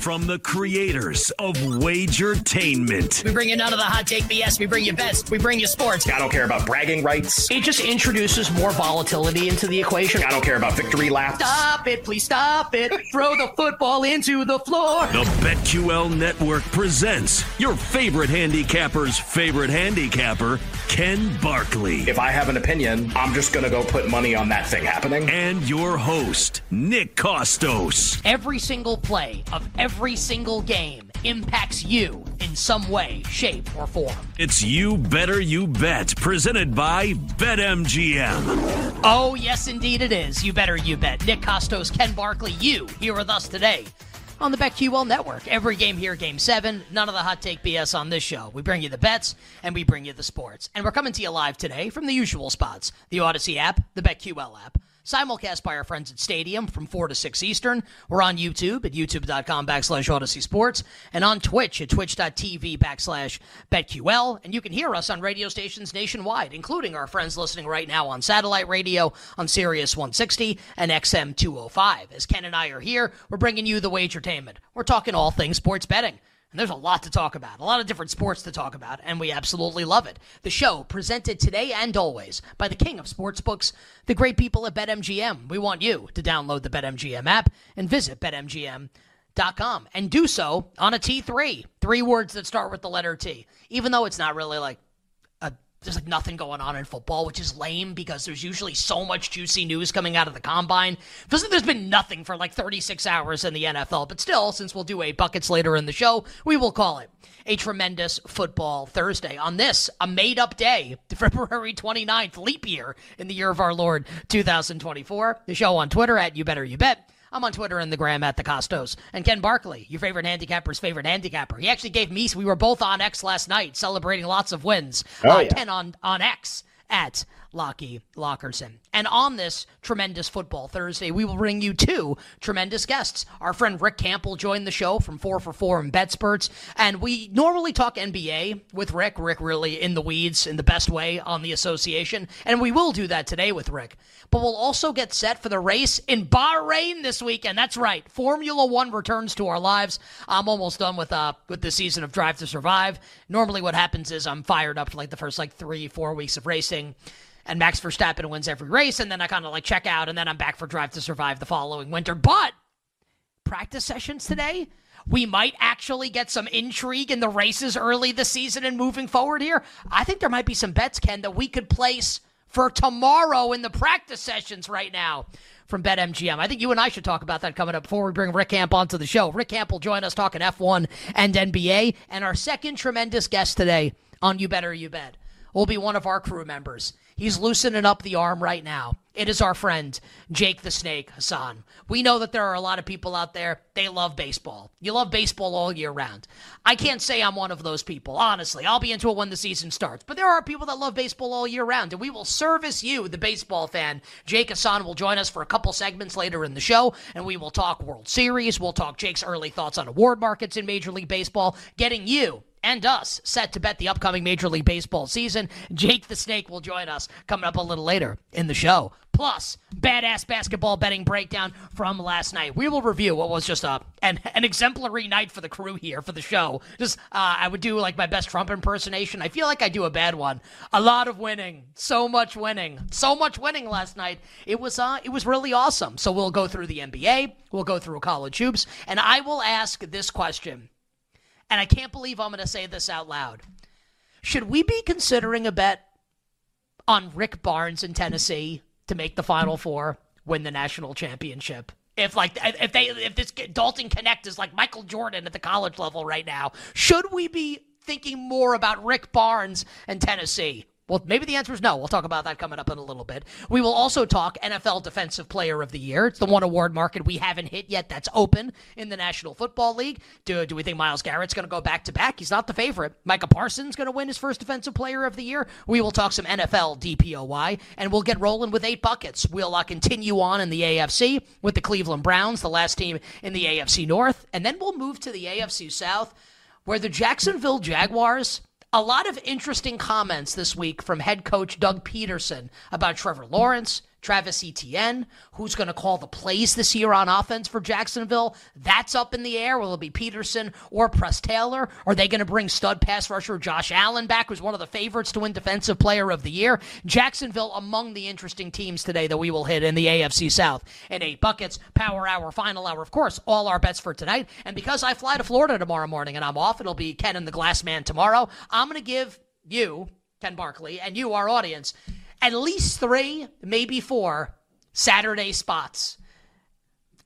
From the creators of Wagertainment. We bring you none of the hot take BS. We bring you best. We bring you sports. I don't care about bragging rights. It just introduces more volatility into the equation. I don't care about victory laps. Stop it, please stop it. Throw the football into the floor. The BetQL Network presents your favorite handicapper's favorite handicapper, Ken Barkley. If I have an opinion, I'm just going to go put money on that thing happening. And your host, Nick Kostos. Every single play of every single game impacts you in some way, shape, or form. It's You Better You Bet, presented by BetMGM. Oh, yes, indeed it is. You better you bet. Nick Kostos, Ken Barkley, you here with us today on the BetQL Network. Every game here, game seven. None of the hot take BS on this show. We bring you the bets and we bring you the sports. And we're coming to you live today from the usual spots the Audacy app, the BetQL app. Simulcast by our friends at Stadium from 4 to 6 Eastern. We're on YouTube at youtube.com backslash Audacy Sports and on Twitch at twitch.tv backslash BetQL. And you can hear us on radio stations nationwide, including our friends listening right now on satellite radio on Sirius 160 and XM 205. As Ken and I are here, we're bringing you the wagertainment. We're talking all things sports betting. And there's a lot to talk about, a lot of different sports to talk about, and we absolutely love it. The show presented today and always by the king of sportsbooks, the great people at BetMGM. We want you to download the BetMGM app and visit BetMGM.com and do so on a T3. Three words that start with the letter T, even though it's not really like there's like nothing going on in football, which is lame because there's usually so much juicy news coming out of the combine. Feels like there's been nothing for like 36 hours in the NFL, but still, since we'll do a buckets later in the show, we will call it a tremendous football Thursday. On this, a made up day, February 29th, leap year in the year of our Lord 2024. The show on Twitter at You Better You Bet. I'm on Twitter and the gram at the Kostos. And Ken Barkley, your favorite handicapper's favorite handicapper. He actually gave me, we were both on X last night celebrating lots of wins. Oh, uh, yeah. Ken on, on X at Lockie Lockerson. And on this tremendous football Thursday, we will bring you two tremendous guests. Our friend Rick Campbell joined the show from 4 for 4 and BetSperts. And we normally talk NBA with Rick. Rick really in the weeds in the best way on the association. And we will do that today with Rick. But we'll also get set for the race in Bahrain this weekend. That's right. Formula One returns to our lives. I'm almost done with uh with the season of Drive to Survive. Normally what happens is I'm fired up for like the first like three, four weeks of racing and Max Verstappen wins every race, and then I kind of like check out, and then I'm back for Drive to Survive the following winter. But practice sessions today, we might actually get some intrigue in the races early this season and moving forward here. I think there might be some bets, Ken, that we could place for tomorrow in the practice sessions right now from BetMGM. I think you and I should talk about that coming up before we bring Rick Camp onto the show. Rick Camp will join us talking F1 and NBA. And our second tremendous guest today on You Better You Bet will be one of our crew members. He's loosening up the arm right now. It is our friend, Jake the Snake Hassan. We know that there are a lot of people out there, they love baseball. You love baseball all year round. I can't say I'm one of those people, honestly. I'll be into it when the season starts. But there are people that love baseball all year round, and we will service you, the baseball fan. Jake Hassan will join us for a couple segments later in the show, and we will talk World Series. We'll talk Jake's early thoughts on award markets in Major League Baseball, getting you and us set to bet the upcoming Major League Baseball season. Jake the Snake will join us coming up a little later in the show. Plus, badass basketball betting breakdown from last night. We will review what was just a an, an exemplary night for the crew here for the show. Just uh, I would do like my best Trump impersonation. I feel like I do a bad one. A lot of winning, so much winning, so much winning last night. It was uh, it was really awesome. So we'll go through the NBA, we'll go through college hoops, and I will ask this question and I can't believe I'm going to say this out loud. Should we be considering a bet on Rick Barnes in Tennessee to make the Final Four, win the national championship? If like if they if this Dalton Knecht is like Michael Jordan at the college level right now, should we be thinking more about Rick Barnes and Tennessee? Well, maybe the answer is no. We'll talk about that coming up in a little bit. We will also talk NFL Defensive Player of the Year. It's the one award market we haven't hit yet that's open in the National Football League. Do, do we think Myles Garrett's going to go back to back? He's not the favorite. Micah Parsons going to win his first Defensive Player of the Year. We will talk some NFL DPOY, and we'll get rolling with eight buckets. We'll uh, continue on in the AFC with the Cleveland Browns, the last team in the AFC North, and then we'll move to the AFC South, where the Jacksonville Jaguars a lot of interesting comments this week from head coach Doug Pederson about Trevor Lawrence, Travis Etienne, who's going to call the plays this year on offense for Jacksonville. That's up in the air. Will it be Pederson or Press Taylor? Are they going to bring stud pass rusher Josh Allen back, who's one of the favorites to win Defensive Player of the Year? Jacksonville among the interesting teams today that we will hit in the AFC South. In eight buckets, power hour, final hour, of course, all our bets for tonight. And because I fly to Florida tomorrow morning and I'm off, it'll be Ken and the Glass Man tomorrow. I'm going to give you, Ken Barkley, and you, our audience, at least three, maybe four Saturday spots.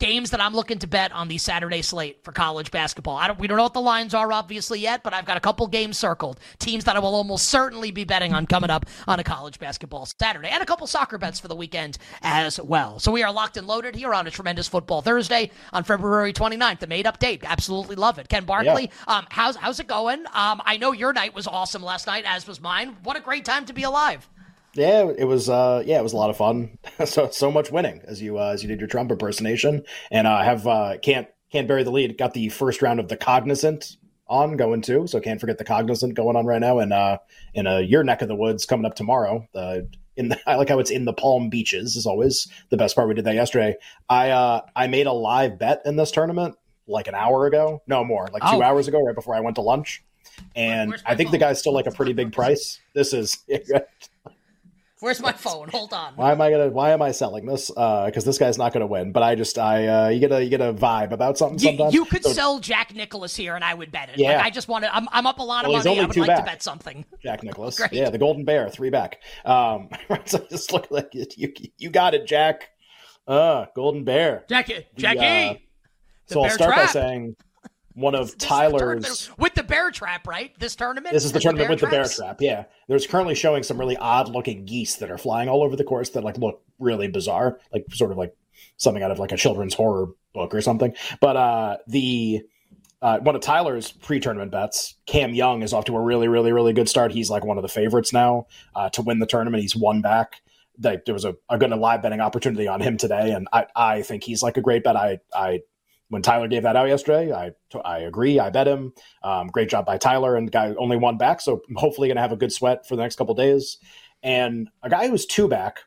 Games that I'm looking to bet on the Saturday slate for college basketball. I don't, we don't know what the lines are obviously yet, but I've got a couple games circled. Teams that I will almost certainly be betting on coming up on a college basketball Saturday, and a couple soccer bets for the weekend as well. So we are locked and loaded here on a tremendous football Thursday on February 29th. The made up date, absolutely love it. Ken Barkley, yeah. um, how's how's it going? Um, I know your night was awesome last night, as was mine. What a great time to be alive. Yeah, it was. Uh, yeah, it was a lot of fun. so so much winning as you uh, as you did your Trump impersonation, and I uh, have uh, can't can't bury the lead. Got the first round of the Cognizant on going too, so can't forget the Cognizant going on right now, and uh, in a your neck of the woods coming up tomorrow. The in the, I like how it's in the Palm Beaches is always the best part. We did that yesterday. I uh, I made a live bet in this tournament like an hour ago, no more, like two oh. hours ago, right before I went to lunch. And I think phone? the guy's still like a pretty big price. This is Where's my phone? Hold on. Why am I gonna? Why am I selling this? Because uh, this guy's not gonna win. But I just, I, uh, you get a, you get a vibe about something. You, sometimes you could so, sell Jack Nicklaus here, and I would bet it. Yeah. Like, I just wanted. I'm, I'm up a lot well, of money. I would like back. to bet something. Jack Nicklaus. Yeah, the Golden Bear, three back. Um, so just look like you, you got it, Jack. Uh, Golden Bear. Jackie, Jackie. The, uh, so I'll start by saying one of this Tyler's with the bear trap, right? This tournament. This is the tournament the with traps? the bear trap. Yeah, there's currently showing some really odd looking geese that are flying all over the course that like look really bizarre, like sort of like something out of like a children's horror book or something. But uh, the uh, one of Tyler's pre-tournament bets, Cam Young is off to a really, really, really good start. He's like one of the favorites now uh, to win the tournament. He's one back. there was a, a good live betting opportunity on him today, and I, I think he's like a great bet. I, I when Tyler gave that out yesterday, I I agree. I bet him. Um, great job by Tyler, and guy only one back, so hopefully going to have a good sweat for the next couple days. And a guy who was two back,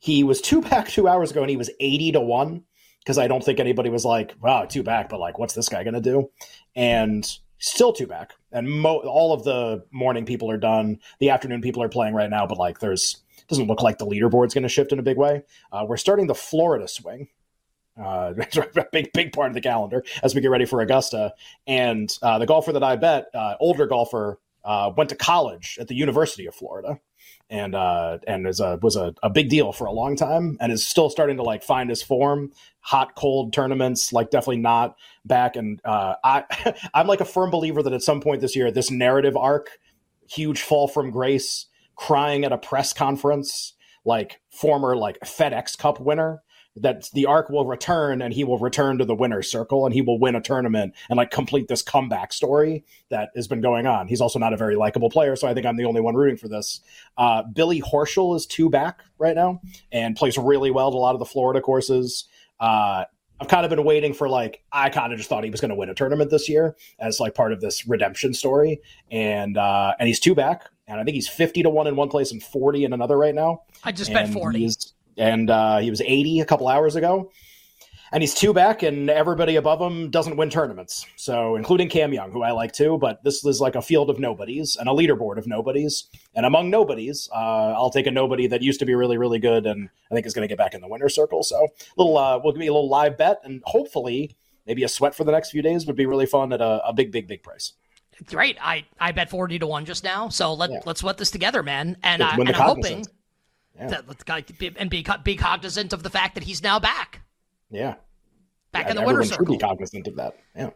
he was two back two hours ago, and he was eighty to one because I don't think anybody was like, "Wow, two back," but like, what's this guy going to do? And still two back, and mo- all of the morning people are done. The afternoon people are playing right now, but like, there's doesn't look like the leaderboard's going to shift in a big way. Uh, we're starting the Florida swing uh, a big big part of the calendar as we get ready for Augusta. And uh, the golfer that I bet, uh, older golfer, uh, went to college at the University of Florida. and uh, and is a was a, a big deal for a long time, and is still starting to like find his form. Hot cold tournaments, like definitely not back. And uh, I I'm like a firm believer that at some point this year, this narrative arc, huge fall from grace, crying at a press conference, like former like FedEx Cup winner that the arc will return and he will return to the winner's circle and he will win a tournament and like complete this comeback story that has been going on. He's also not a very likable player, so I think I'm the only one rooting for this. Uh, Billy Horschel is two back right now and plays really well at a lot of the Florida courses. Uh, I've kind of been waiting for like I kind of just thought he was going to win a tournament this year as like part of this redemption story, and uh, and he's two back, and I think he's fifty to one in one place and forty in another right now. I just bet forty. he's- and uh, he was 80 a couple hours ago. And he's two back, and everybody above him doesn't win tournaments. So, including Cam Young, who I like too, but this is like a field of nobodies and a leaderboard of nobodies. And among nobodies, uh, I'll take a nobody that used to be really, really good, and I think is going to get back in the winner's circle. So, little, uh, we'll give me a little live bet, and hopefully, maybe a sweat for the next few days would be really fun at a, a big, big, big price. Great. I, I bet 40 to 1 just now. So let, let's sweat this together, man. And, uh, win and Yeah. that let's go- be, and be, be cognizant of the fact that he's now back. Yeah. Back Yeah, in the winter should circle. be cognizant of that. Yeah.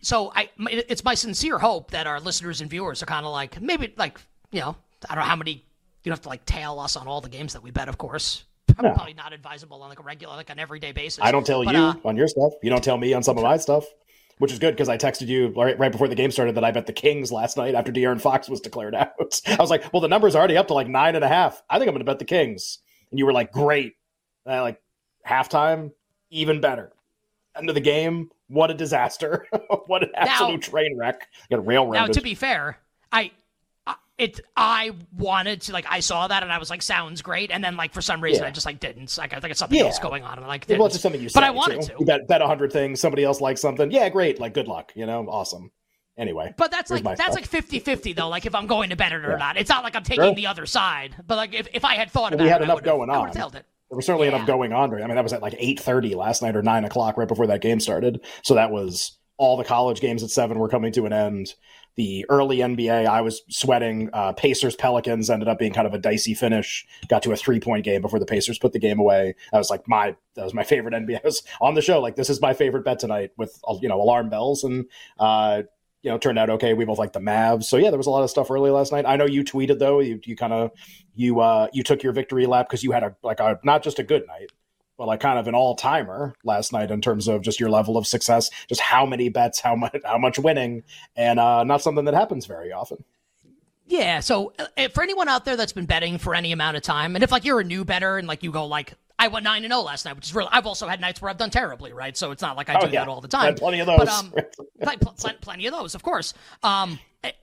So I, it's my sincere hope that our listeners and viewers are kind of like maybe like you know I don't know how many you have to like tail us on all the games that we bet, of course. Probably, No. probably not advisable on like a regular like an everyday basis. I don't tell But, you uh, on your stuff. You don't tell me on some of my stuff, which is good because I texted you right, right before the game started that I bet the Kings last night after De'Aaron Fox was declared out. I was like, well, the number's are already up to like nine and a half. I think I'm going to bet the Kings. And you were like, great. And I like halftime, even better. End of the game, what a disaster! what an absolute train wreck. Got railroaded. Now, to be fair, I it I wanted to like I saw that and I was like, sounds great, and then like for some reason Yeah. I just like didn't. Like I think it's something Yeah. else going on, and I like well, didn't. it's just something you but. I wanted too. to. You bet bet a hundred things. Somebody else likes something. Yeah, great. Like, good luck. You know, awesome. Anyway, But that's like that's stuff. like 50-50 though. Like if I'm going to bet it or Yeah. not, it's not like I'm taking Sure. the other side. But like if, if I had thought Well, about we had it, enough going on. held it. There was certainly enough going on. during- I mean, that was at like eight thirty last night or nine o'clock, right before that game started. So that was all the college games at seven were coming to an end. The early NBA, I was sweating. Uh, Pacers Pelicans ended up being kind of a dicey finish. Got to a three point game before the Pacers put the game away. I was like my that was my favorite NBA. I was on the show like this is my favorite bet tonight with uh, you know alarm bells and uh, you know turned out okay. We both like the Mavs. So yeah, there was a lot of stuff early last night. I know you tweeted though. You you kind of you uh you took your victory lap because you had a like a not just a good night but like kind of an all timer last night in terms of just your level of success, just how many bets, how much how much winning, and uh, not something that happens very often. Yeah. So uh, for anyone out there that's been betting for any amount of time, and if like you're a new better and like you go like I went nine and zero last night, which is real. I've also had nights where I've done terribly, right? So it's not like I Oh, do yeah. that all the time. Had plenty of But those. um, pl- pl- pl- plenty of those, of course. Um,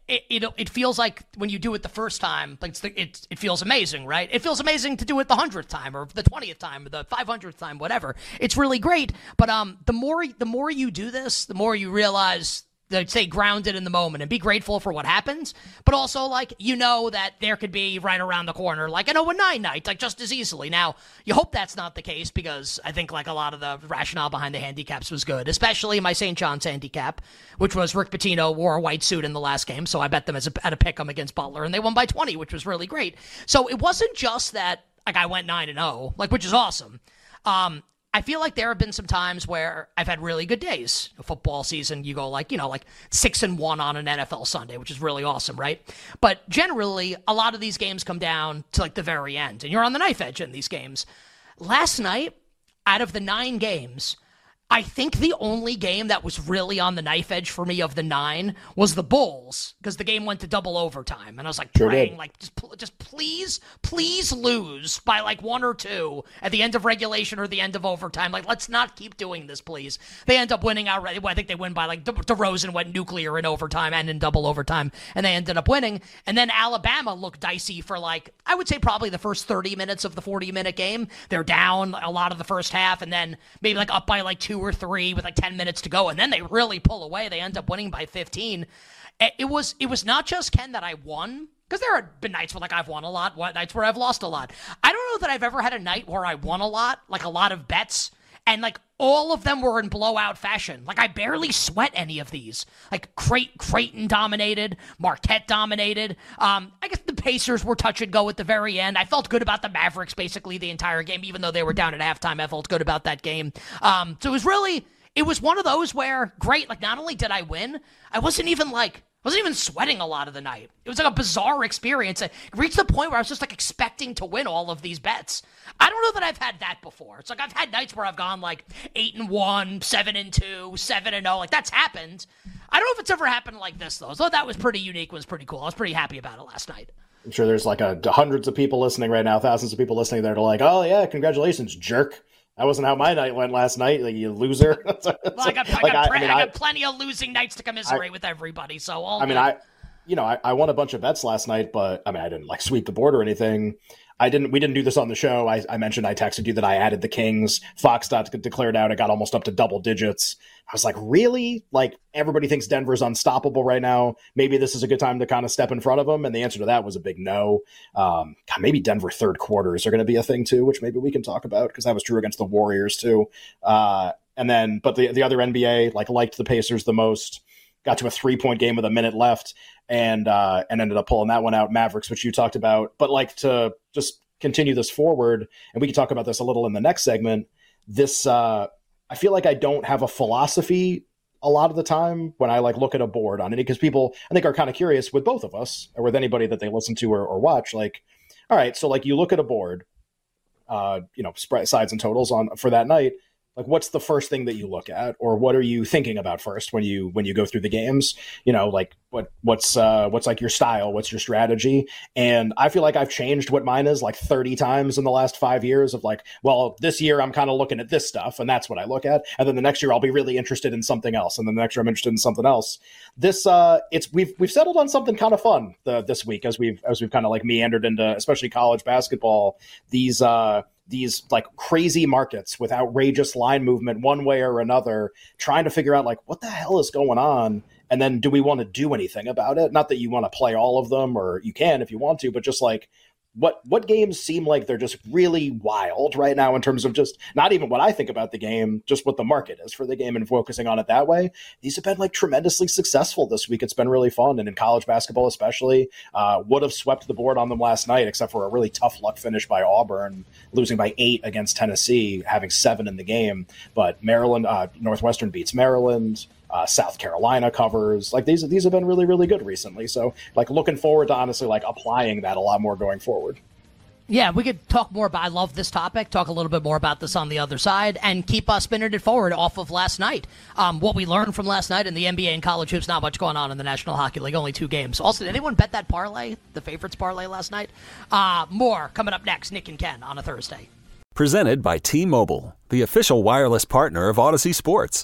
it, it it feels like when you do it the first time, like it's the, it it feels amazing, right? It feels amazing to do it the hundredth time or the twentieth time or the five hundredth time, whatever. It's really great. But um, the more the more you do this, the more you realize that stay grounded in the moment and be grateful for what happens, but also like you know that there could be right around the corner like an 0 9 night, like just as easily. Now you hope that's not the case because I think like a lot of the rationale behind the handicaps was good, especially my St. John's handicap, which was Rick Pitino wore a white suit in the last game, so I bet them as a, at a pick 'em against Butler, and they won by 20, which was really great. So it wasn't just that like I went nine and 0, like which is awesome. Um, I feel like there have been some times where I've had really good days. Football season, you go like, you know, like six and one on an NFL Sunday, which is really awesome, right? But generally, a lot of these games come down to like the very end, and you're on the knife edge in these games. Last night, out of the nine games, I think the only game that was really on the knife edge for me of the nine was the Bulls because the game went to double overtime, and I was like Sure praying, did. like just, just please, please lose by like one or two at the end of regulation or the end of overtime. Like, let's not keep doing this, please. They end up winning outright. Well, I think they win by like De- DeRozan went nuclear in overtime and in double overtime, and they ended up winning. And then Alabama looked dicey for like I would say probably the first thirty minutes of the forty minute game. They're down a lot of the first half, and then maybe like up by like two or three with like ten minutes to go, and then they really pull away. They end up winning by fifteen. It it was it was not just Ken that I won because there have been nights where like I've won a lot, nights where I've lost a lot. I don't know that I've ever had a night where I won a lot, like a lot of bets, and like all of them were in blowout fashion. Like I barely sweat any of these. Like Crate Creighton dominated, Marquette dominated. Um, I guess the Pacers were touch and go at the very end. I felt good about the Mavericks basically the entire game, even though they were down at halftime. I felt good about that game. Um, so it was really, it was one of those where, great, like not only did I win, I wasn't even like, wasn't even sweating a lot of the night. It was like a bizarre experience. It reached the point where I was just like expecting to win all of these bets. I don't know that I've had that before. It's like I've had nights where I've gone like eight and one, seven and two, seven and zero. Like that's happened. I don't know if it's ever happened like this though. So that was pretty unique. Was pretty cool. I was pretty happy about it last night. I'm sure there's like a hundreds of people listening right now, thousands of people listening there to like, oh yeah, congratulations, jerk. That wasn't how my night went last night. Like you loser. well, I got, I, like, got, I, mean, I got plenty of losing nights to commiserate with everybody. So all. I mean, I, you know, I, I won a bunch of bets last night, but I mean, I didn't like sweep the board or anything. I didn't. We didn't do this on the show. I, I mentioned I texted you that I added the Kings. Fox declared out. It got almost up to double digits. I was like, really? Like everybody thinks Denver's unstoppable right now. Maybe this is a good time to kind of step in front of them. And the answer to that was a big no. Um, God, maybe Denver third quarters are going to be a thing too, which maybe we can talk about because that was true against the Warriors too. Uh, and then, but the the other NBA like liked the Pacers the most. Got to a three point game with a minute left and uh, and ended up pulling that one out. Mavericks, which you talked about, but like to just continue this forward, and we can talk about this a little in the next segment. This uh, I feel like I don't have a philosophy a lot of the time when I like look at a board on it because people I think are kind of curious with both of us or with anybody that they listen to or, or watch. Like, all right, so like you look at a board, uh, you know, spread sides and totals on for that night like what's the first thing that you look at? Or what are you thinking about first when you when you go through the games? You know like what what's uh what's like your style? What's your strategy? And i feel like i've changed what mine is like 30 times in the last five years of like well this year i'm kind of looking at this stuff and that's what i look at. And then the next year i'll be really interested in something else and then the next year i'm interested in something else. This uh it's we've we've settled on something kind of fun the, this week as we've as we've kind of like meandered into especially college basketball these uh these like crazy markets with outrageous line movement one way or another, trying to figure out like what the hell is going on. And then do we want to do anything about it? Not that you want to play all of them or you can if you want to, but just like what what games seem like they're just really wild right now in terms of just not even what I think about the game, just what the market is for the game and focusing on it that way. These have been like tremendously successful this week. It's been really fun, and in college basketball especially, uh, would have swept the board on them last night, except for a really tough luck finish by Auburn, losing by eight against Tennessee, having seven in the game. But Maryland, uh, Northwestern beats Maryland uh, South Carolina covers. Like these these have been really really good recently. So like looking forward to honestly like applying that a lot more going forward. Yeah, we could talk more about. I love this topic. Talk a little bit more about this on the other side, and keep us spinning it forward off of last night. Um, what we learned from last night in the NBA and college hoops. Not much going on in the National Hockey League. Only two games. Also, did anyone bet that parlay, the favorites parlay last night? Uh, more coming up next. Nick and Ken on a Thursday. Presented by T-Mobile, the official wireless partner of Audacy Sports.